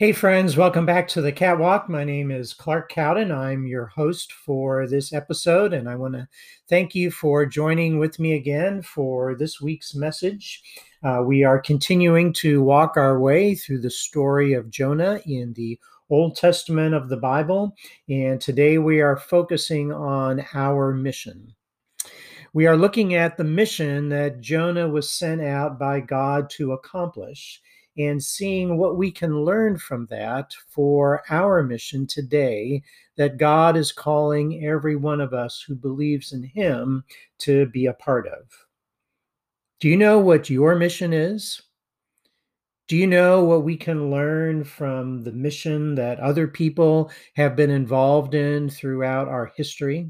Hey, friends, welcome back to the Catwalk. My name is Clark Cowden. I'm your host for this episode, and I want to thank you for joining with me again for this week's message. Uh, we are continuing to walk our way through the story of Jonah in the Old Testament of the Bible, and today we are focusing on our mission. We are looking at the mission that Jonah was sent out by God to accomplish and seeing what we can learn from that for our mission today that God is calling every one of us who believes in Him to be a part of. Do you know what your mission is? Do you know what we can learn from the mission that other people have been involved in throughout our history?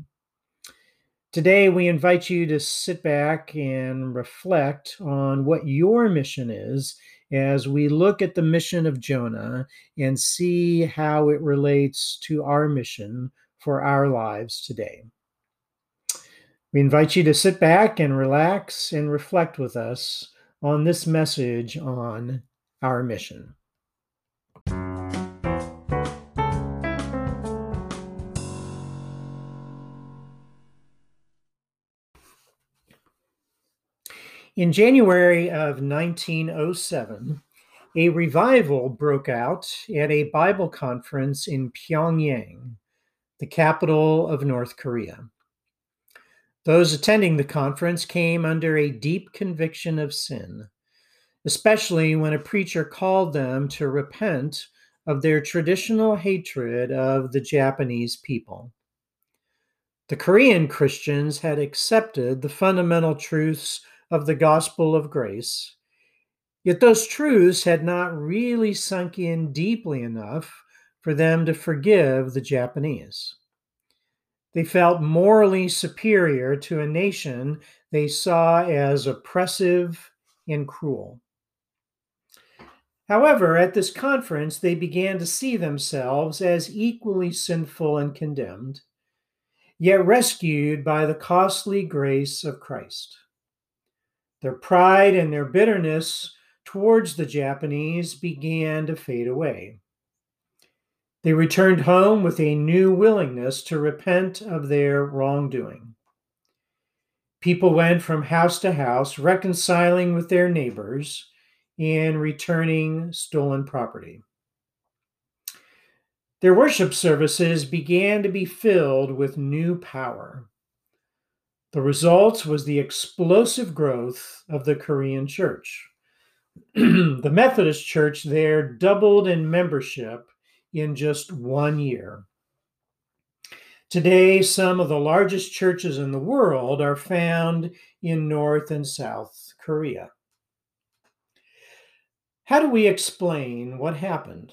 Today, we invite you to sit back and reflect on what your mission is as we look at the mission of Jonah and see how it relates to our mission for our lives today. We invite you to sit back and relax and reflect with us on this message on our mission. In January of 1907, a revival broke out at a Bible conference in Pyongyang, the capital of North Korea. Those attending the conference came under a deep conviction of sin, especially when a preacher called them to repent of their traditional hatred of the Japanese people. The Korean Christians had accepted the fundamental truths of the gospel of grace. Yet those truths had not really sunk in deeply enough for them to forgive the Japanese. They felt morally superior to a nation they saw as oppressive and cruel. However, at this conference, they began to see themselves as equally sinful and condemned, yet rescued by the costly grace of Christ. Their pride and their bitterness towards the Japanese began to fade away. They returned home with a new willingness to repent of their wrongdoing. People went from house to house, reconciling with their neighbors and returning stolen property. Their worship services began to be filled with new power. The result was the explosive growth of the Korean church. the Methodist Church there doubled in membership in just one year. Today, some of the largest churches in the world are found in North and South Korea. How do we explain what happened?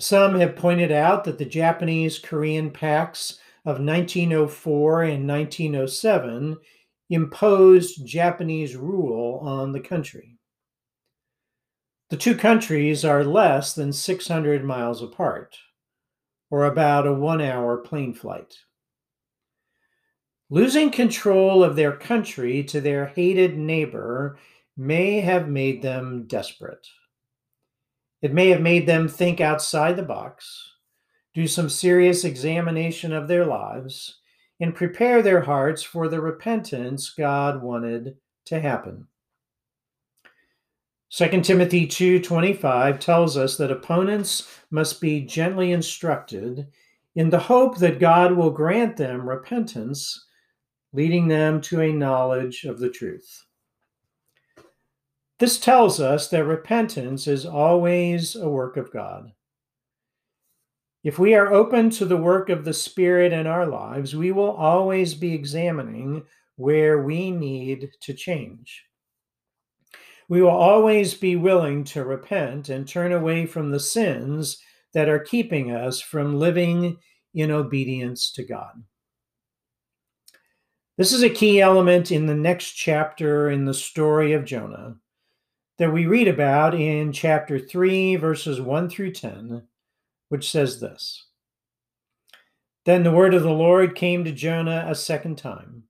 Some have pointed out that the Japanese Korean pacts of 1904 and 1907 imposed Japanese rule on the country. The two countries are less than 600 miles apart, or about a one hour plane flight. Losing control of their country to their hated neighbor may have made them desperate. It may have made them think outside the box do some serious examination of their lives, and prepare their hearts for the repentance God wanted to happen. 2 Timothy 2:25 tells us that opponents must be gently instructed in the hope that God will grant them repentance, leading them to a knowledge of the truth. This tells us that repentance is always a work of God. If we are open to the work of the Spirit in our lives, we will always be examining where we need to change. We will always be willing to repent and turn away from the sins that are keeping us from living in obedience to God. This is a key element in the next chapter in the story of Jonah that we read about in chapter 3, verses 1 through 10 which says this Then the word of the Lord came to Jonah a second time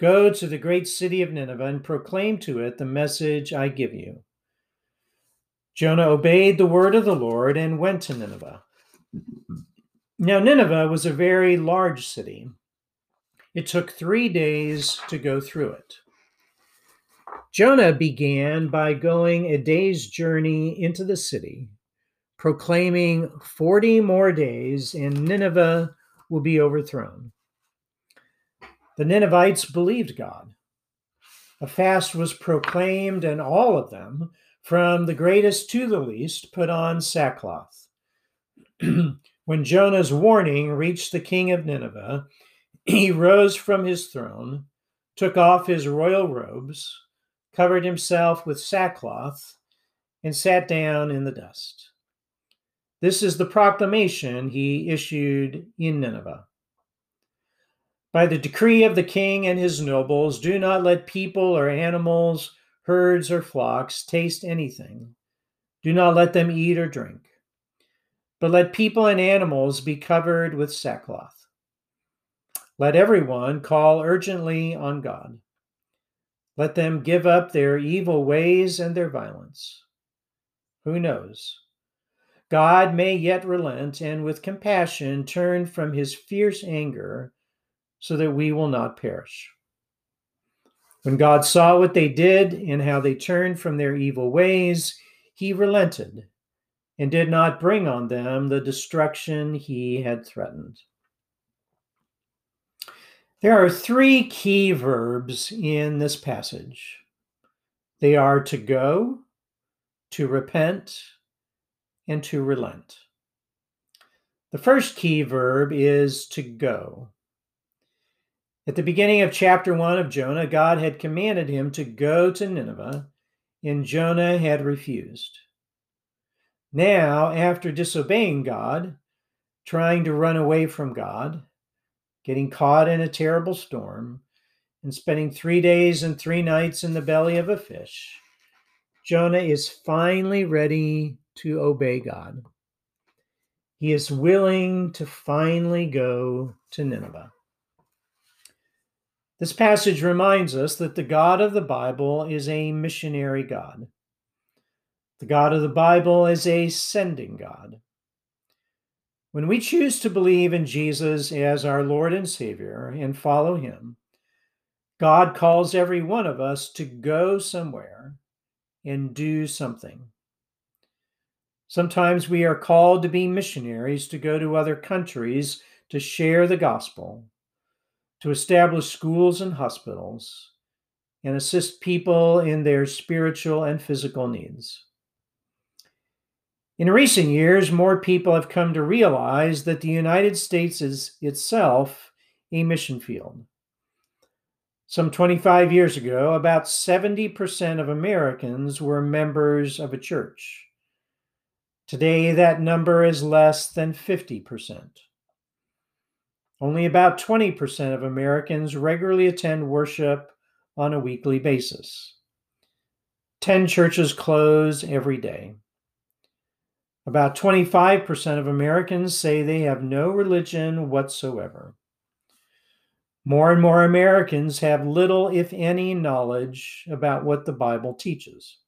Go to the great city of Nineveh and proclaim to it the message I give you. Jonah obeyed the word of the Lord and went to Nineveh. Now, Nineveh was a very large city. It took three days to go through it. Jonah began by going a day's journey into the city, proclaiming 40 more days and Nineveh will be overthrown. The Ninevites believed God. A fast was proclaimed, and all of them, from the greatest to the least, put on sackcloth. when Jonah's warning reached the king of Nineveh, he rose from his throne, took off his royal robes, covered himself with sackcloth, and sat down in the dust. This is the proclamation he issued in Nineveh. By the decree of the king and his nobles, do not let people or animals, herds or flocks taste anything. Do not let them eat or drink. But let people and animals be covered with sackcloth. Let everyone call urgently on God. Let them give up their evil ways and their violence. Who knows? God may yet relent and with compassion turn from his fierce anger so that we will not perish. When God saw what they did and how they turned from their evil ways, he relented and did not bring on them the destruction he had threatened. There are three key verbs in this passage they are to go, to repent, and to relent. The first key verb is to go. At the beginning of chapter 1 of Jonah, God had commanded him to go to Nineveh, and Jonah had refused. Now, after disobeying God, trying to run away from God, getting caught in a terrible storm, and spending three days and three nights in the belly of a fish, Jonah is finally ready to obey God. He is willing to finally go to Nineveh. This passage reminds us that the God of the Bible is a missionary God. The God of the Bible is a sending God. When we choose to believe in Jesus as our Lord and Savior and follow Him, God calls every one of us to go somewhere and do something. Sometimes we are called to be missionaries to go to other countries to share the gospel, to establish schools and hospitals, and assist people in their spiritual and physical needs. In recent years, more people have come to realize that the United States is itself a mission field. Some 25 years ago, about 70% of Americans were members of a church. Today, that number is less than 50%. Only about 20% of Americans regularly attend worship on a weekly basis. 10 churches close every day. About 25% of Americans say they have no religion whatsoever. More and more Americans have little, if any, knowledge about what the Bible teaches.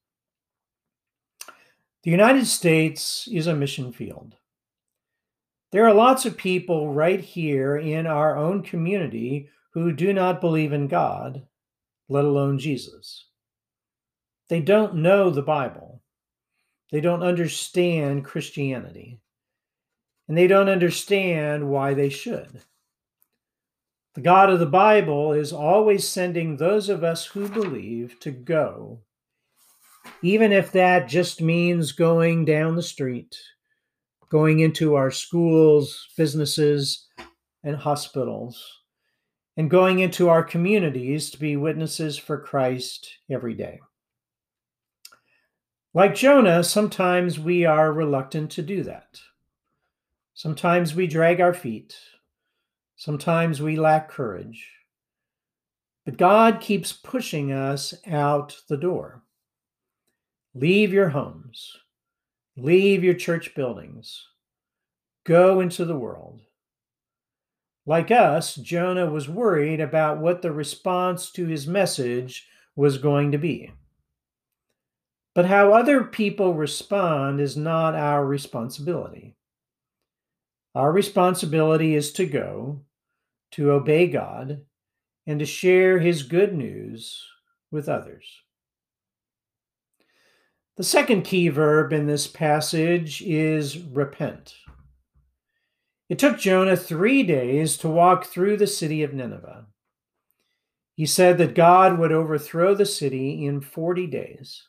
The United States is a mission field. There are lots of people right here in our own community who do not believe in God, let alone Jesus. They don't know the Bible. They don't understand Christianity. And they don't understand why they should. The God of the Bible is always sending those of us who believe to go even if that just means going down the street, going into our schools, businesses, and hospitals, and going into our communities to be witnesses for Christ every day. Like Jonah, sometimes we are reluctant to do that. Sometimes we drag our feet. Sometimes we lack courage. But God keeps pushing us out the door. Leave your homes, leave your church buildings, go into the world. Like us, Jonah was worried about what the response to his message was going to be. But how other people respond is not our responsibility. Our responsibility is to go, to obey God, and to share his good news with others. The second key verb in this passage is repent. It took Jonah three days to walk through the city of Nineveh. He said that God would overthrow the city in 40 days.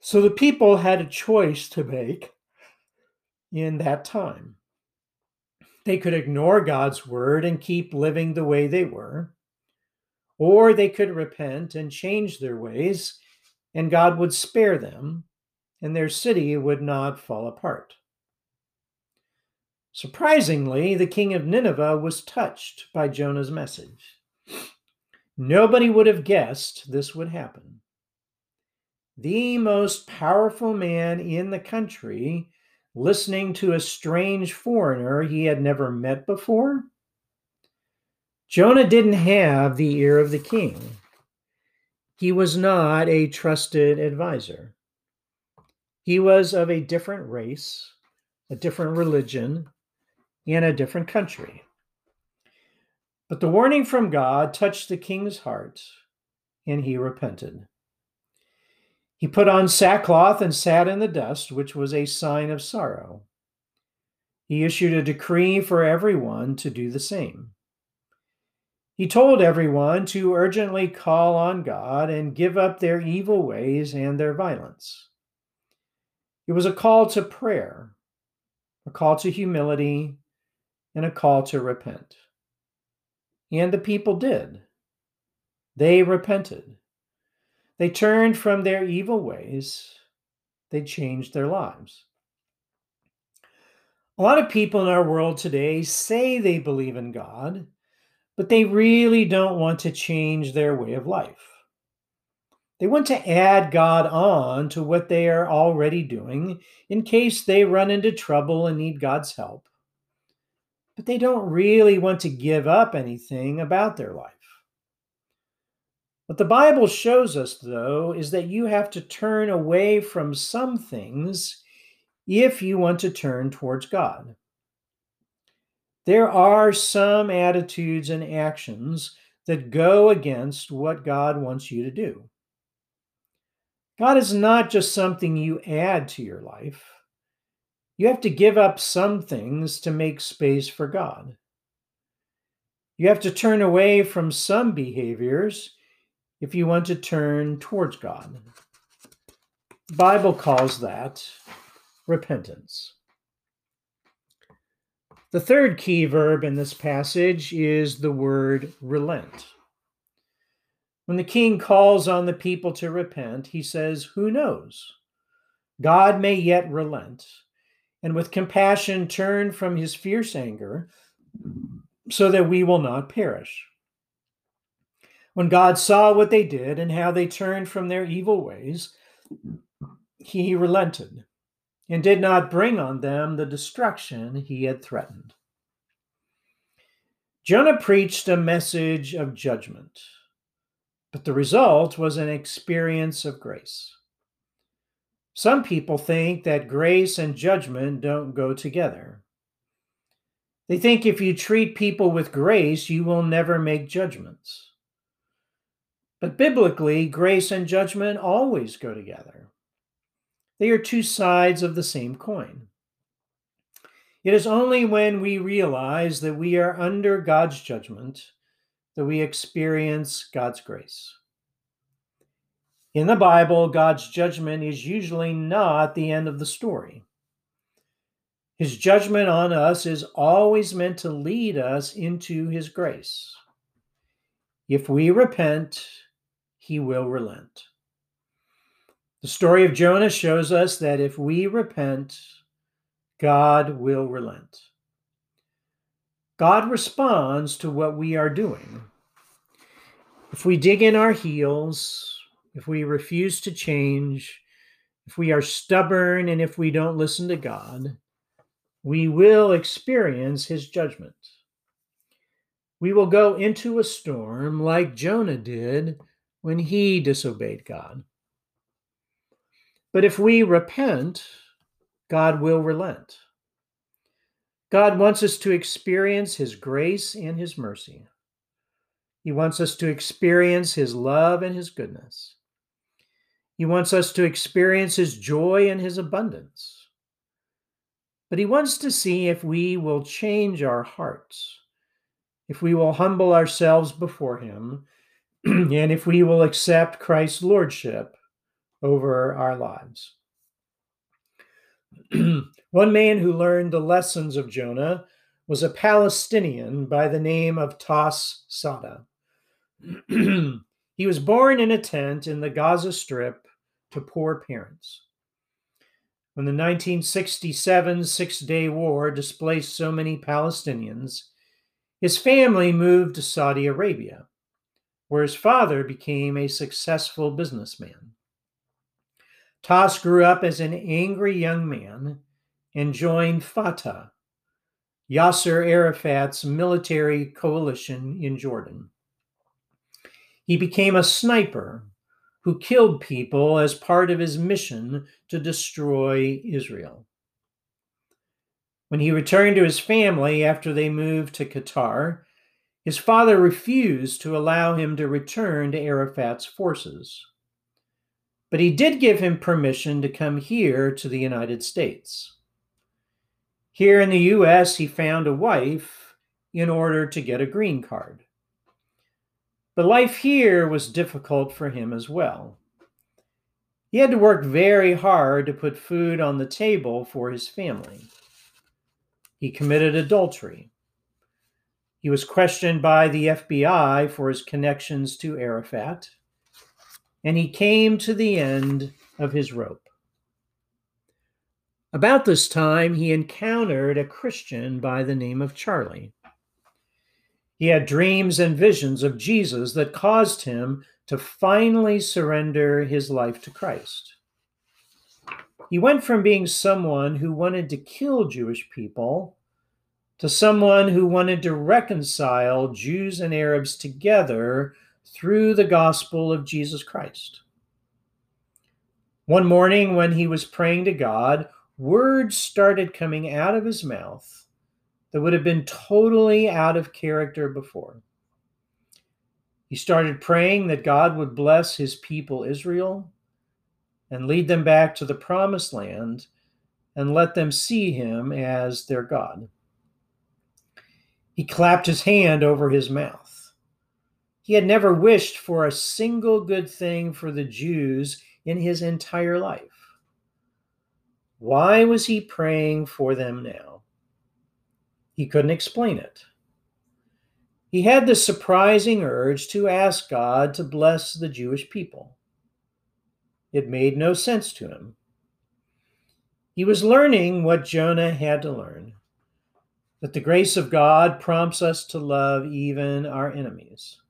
So the people had a choice to make in that time. They could ignore God's word and keep living the way they were, or they could repent and change their ways, and God would spare them, and their city would not fall apart. Surprisingly, the king of Nineveh was touched by Jonah's message. Nobody would have guessed this would happen. The most powerful man in the country listening to a strange foreigner he had never met before? Jonah didn't have the ear of the king. He was not a trusted advisor. He was of a different race, a different religion, in a different country. But the warning from God touched the king's heart, and he repented. He put on sackcloth and sat in the dust, which was a sign of sorrow. He issued a decree for everyone to do the same. He told everyone to urgently call on God and give up their evil ways and their violence. It was a call to prayer, a call to humility, and a call to repent. And the people did. They repented. They turned from their evil ways, they changed their lives. A lot of people in our world today say they believe in God, but they really don't want to change their way of life. They want to add God on to what they are already doing in case they run into trouble and need God's help. But they don't really want to give up anything about their life. What the Bible shows us, though, is that you have to turn away from some things if you want to turn towards God. There are some attitudes and actions that go against what God wants you to do. God is not just something you add to your life. You have to give up some things to make space for God. You have to turn away from some behaviors if you want to turn towards God. The Bible calls that repentance. The third key verb in this passage is the word relent. When the king calls on the people to repent, he says, Who knows? God may yet relent, and with compassion turn from his fierce anger, so that we will not perish. When God saw what they did and how they turned from their evil ways, he relented and did not bring on them the destruction he had threatened. Jonah preached a message of judgment, but the result was an experience of grace. Some people think that grace and judgment don't go together. They think if you treat people with grace, you will never make judgments. But biblically, grace and judgment always go together. They are two sides of the same coin. It is only when we realize that we are under God's judgment that we experience God's grace. In the Bible, God's judgment is usually not the end of the story. His judgment on us is always meant to lead us into His grace. If we repent, he will relent. The story of Jonah shows us that if we repent, God will relent. God responds to what we are doing. If we dig in our heels, if we refuse to change, if we are stubborn, and if we don't listen to God, we will experience his judgment. We will go into a storm like Jonah did when he disobeyed God. But if we repent, God will relent. God wants us to experience His grace and His mercy. He wants us to experience His love and His goodness. He wants us to experience His joy and His abundance. But He wants to see if we will change our hearts, if we will humble ourselves before Him, and if we will accept Christ's Lordship over our lives. One man who learned the lessons of Jonah was a Palestinian by the name of Tass Saada. he was born in a tent in the Gaza Strip to poor parents. When the 1967 Six Day War displaced so many Palestinians, his family moved to Saudi Arabia, where his father became a successful businessman. Tass grew up as an angry young man and joined Fatah, Yasser Arafat's military coalition in Jordan. He became a sniper who killed people as part of his mission to destroy Israel. When he returned to his family after they moved to Qatar, his father refused to allow him to return to Arafat's forces. But he did give him permission to come here to the United States. Here in the U.S., he found a wife in order to get a green card. But life here was difficult for him as well. He had to work very hard to put food on the table for his family. He committed adultery. He was questioned by the FBI for his connections to Arafat and he came to the end of his rope. About this time, he encountered a Christian by the name of Charlie. He had dreams and visions of Jesus that caused him to finally surrender his life to Christ. He went from being someone who wanted to kill Jewish people to someone who wanted to reconcile Jews and Arabs together through the gospel of Jesus Christ. One morning, when he was praying to God, words started coming out of his mouth that would have been totally out of character before. He started praying that God would bless his people Israel and lead them back to the promised land and let them see him as their God. He clapped his hand over his mouth. He had never wished for a single good thing for the Jews in his entire life. Why was he praying for them now? He couldn't explain it. He had the surprising urge to ask God to bless the Jewish people. It made no sense to him. He was learning what Jonah had to learn that the grace of God prompts us to love even our enemies.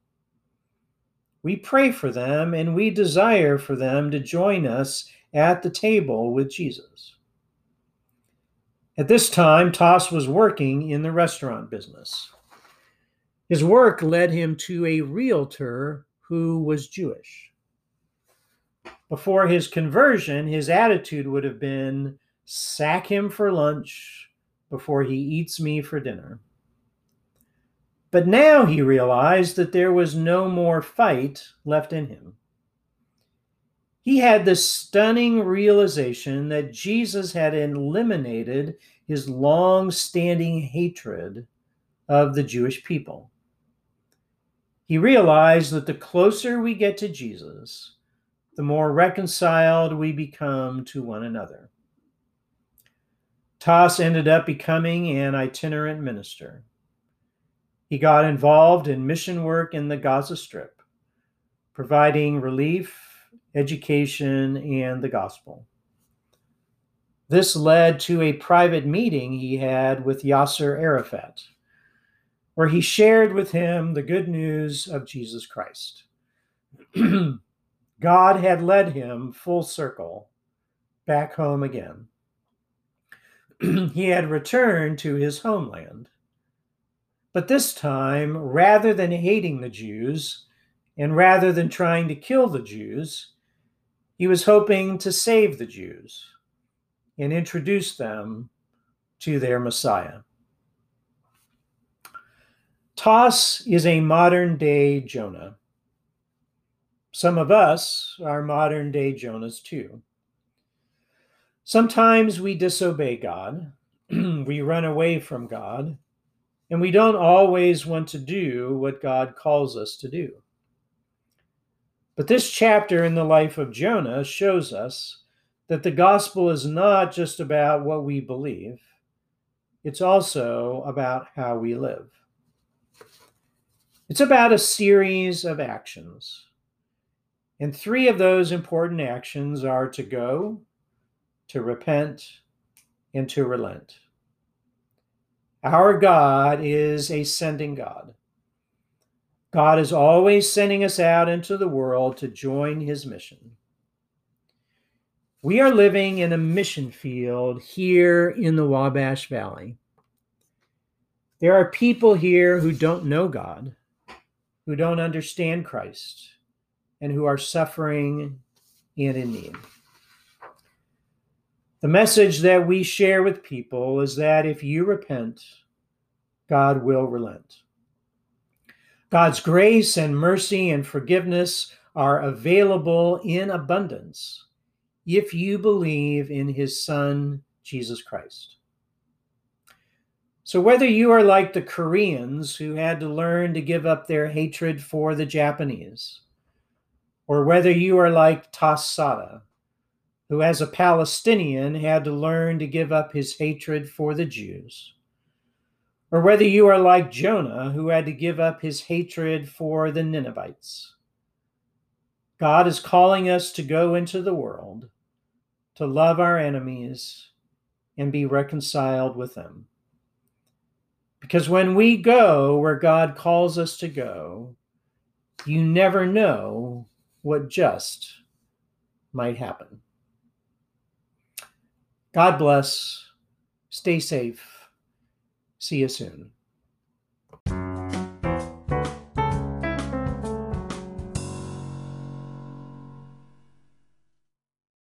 We pray for them and we desire for them to join us at the table with Jesus. At this time, Tass was working in the restaurant business. His work led him to a realtor who was Jewish. Before his conversion, his attitude would have been sack him for lunch before he eats me for dinner. But now he realized that there was no more fight left in him. He had the stunning realization that Jesus had eliminated his long standing hatred of the Jewish people. He realized that the closer we get to Jesus, the more reconciled we become to one another. Tass ended up becoming an itinerant minister. He got involved in mission work in the Gaza Strip, providing relief, education, and the gospel. This led to a private meeting he had with Yasser Arafat, where he shared with him the good news of Jesus Christ. God had led him full circle back home again. he had returned to his homeland but this time, rather than hating the Jews, and rather than trying to kill the Jews, He was hoping to save the Jews and introduce them to their Messiah. Tass is a modern day Jonah. Some of us are modern day Jonahs too. Sometimes we disobey God, we run away from God, and we don't always want to do what God calls us to do. But this chapter in the life of Jonah shows us that the gospel is not just about what we believe, it's also about how we live. It's about a series of actions. And three of those important actions are to go, to repent, and to relent. Our God is a sending God. God is always sending us out into the world to join his mission. We are living in a mission field here in the Wabash Valley. There are people here who don't know God, who don't understand Christ, and who are suffering and in need. The message that we share with people is that if you repent, God will relent. God's grace and mercy and forgiveness are available in abundance if you believe in his Son, Jesus Christ. So, whether you are like the Koreans who had to learn to give up their hatred for the Japanese, or whether you are like Tass Saada, who as a Palestinian had to learn to give up his hatred for the Jews, or whether you are like Jonah, who had to give up his hatred for the Ninevites. God is calling us to go into the world, to love our enemies, and be reconciled with them. Because when we go where God calls us to go, you never know what just might happen. God bless. Stay safe. See you soon.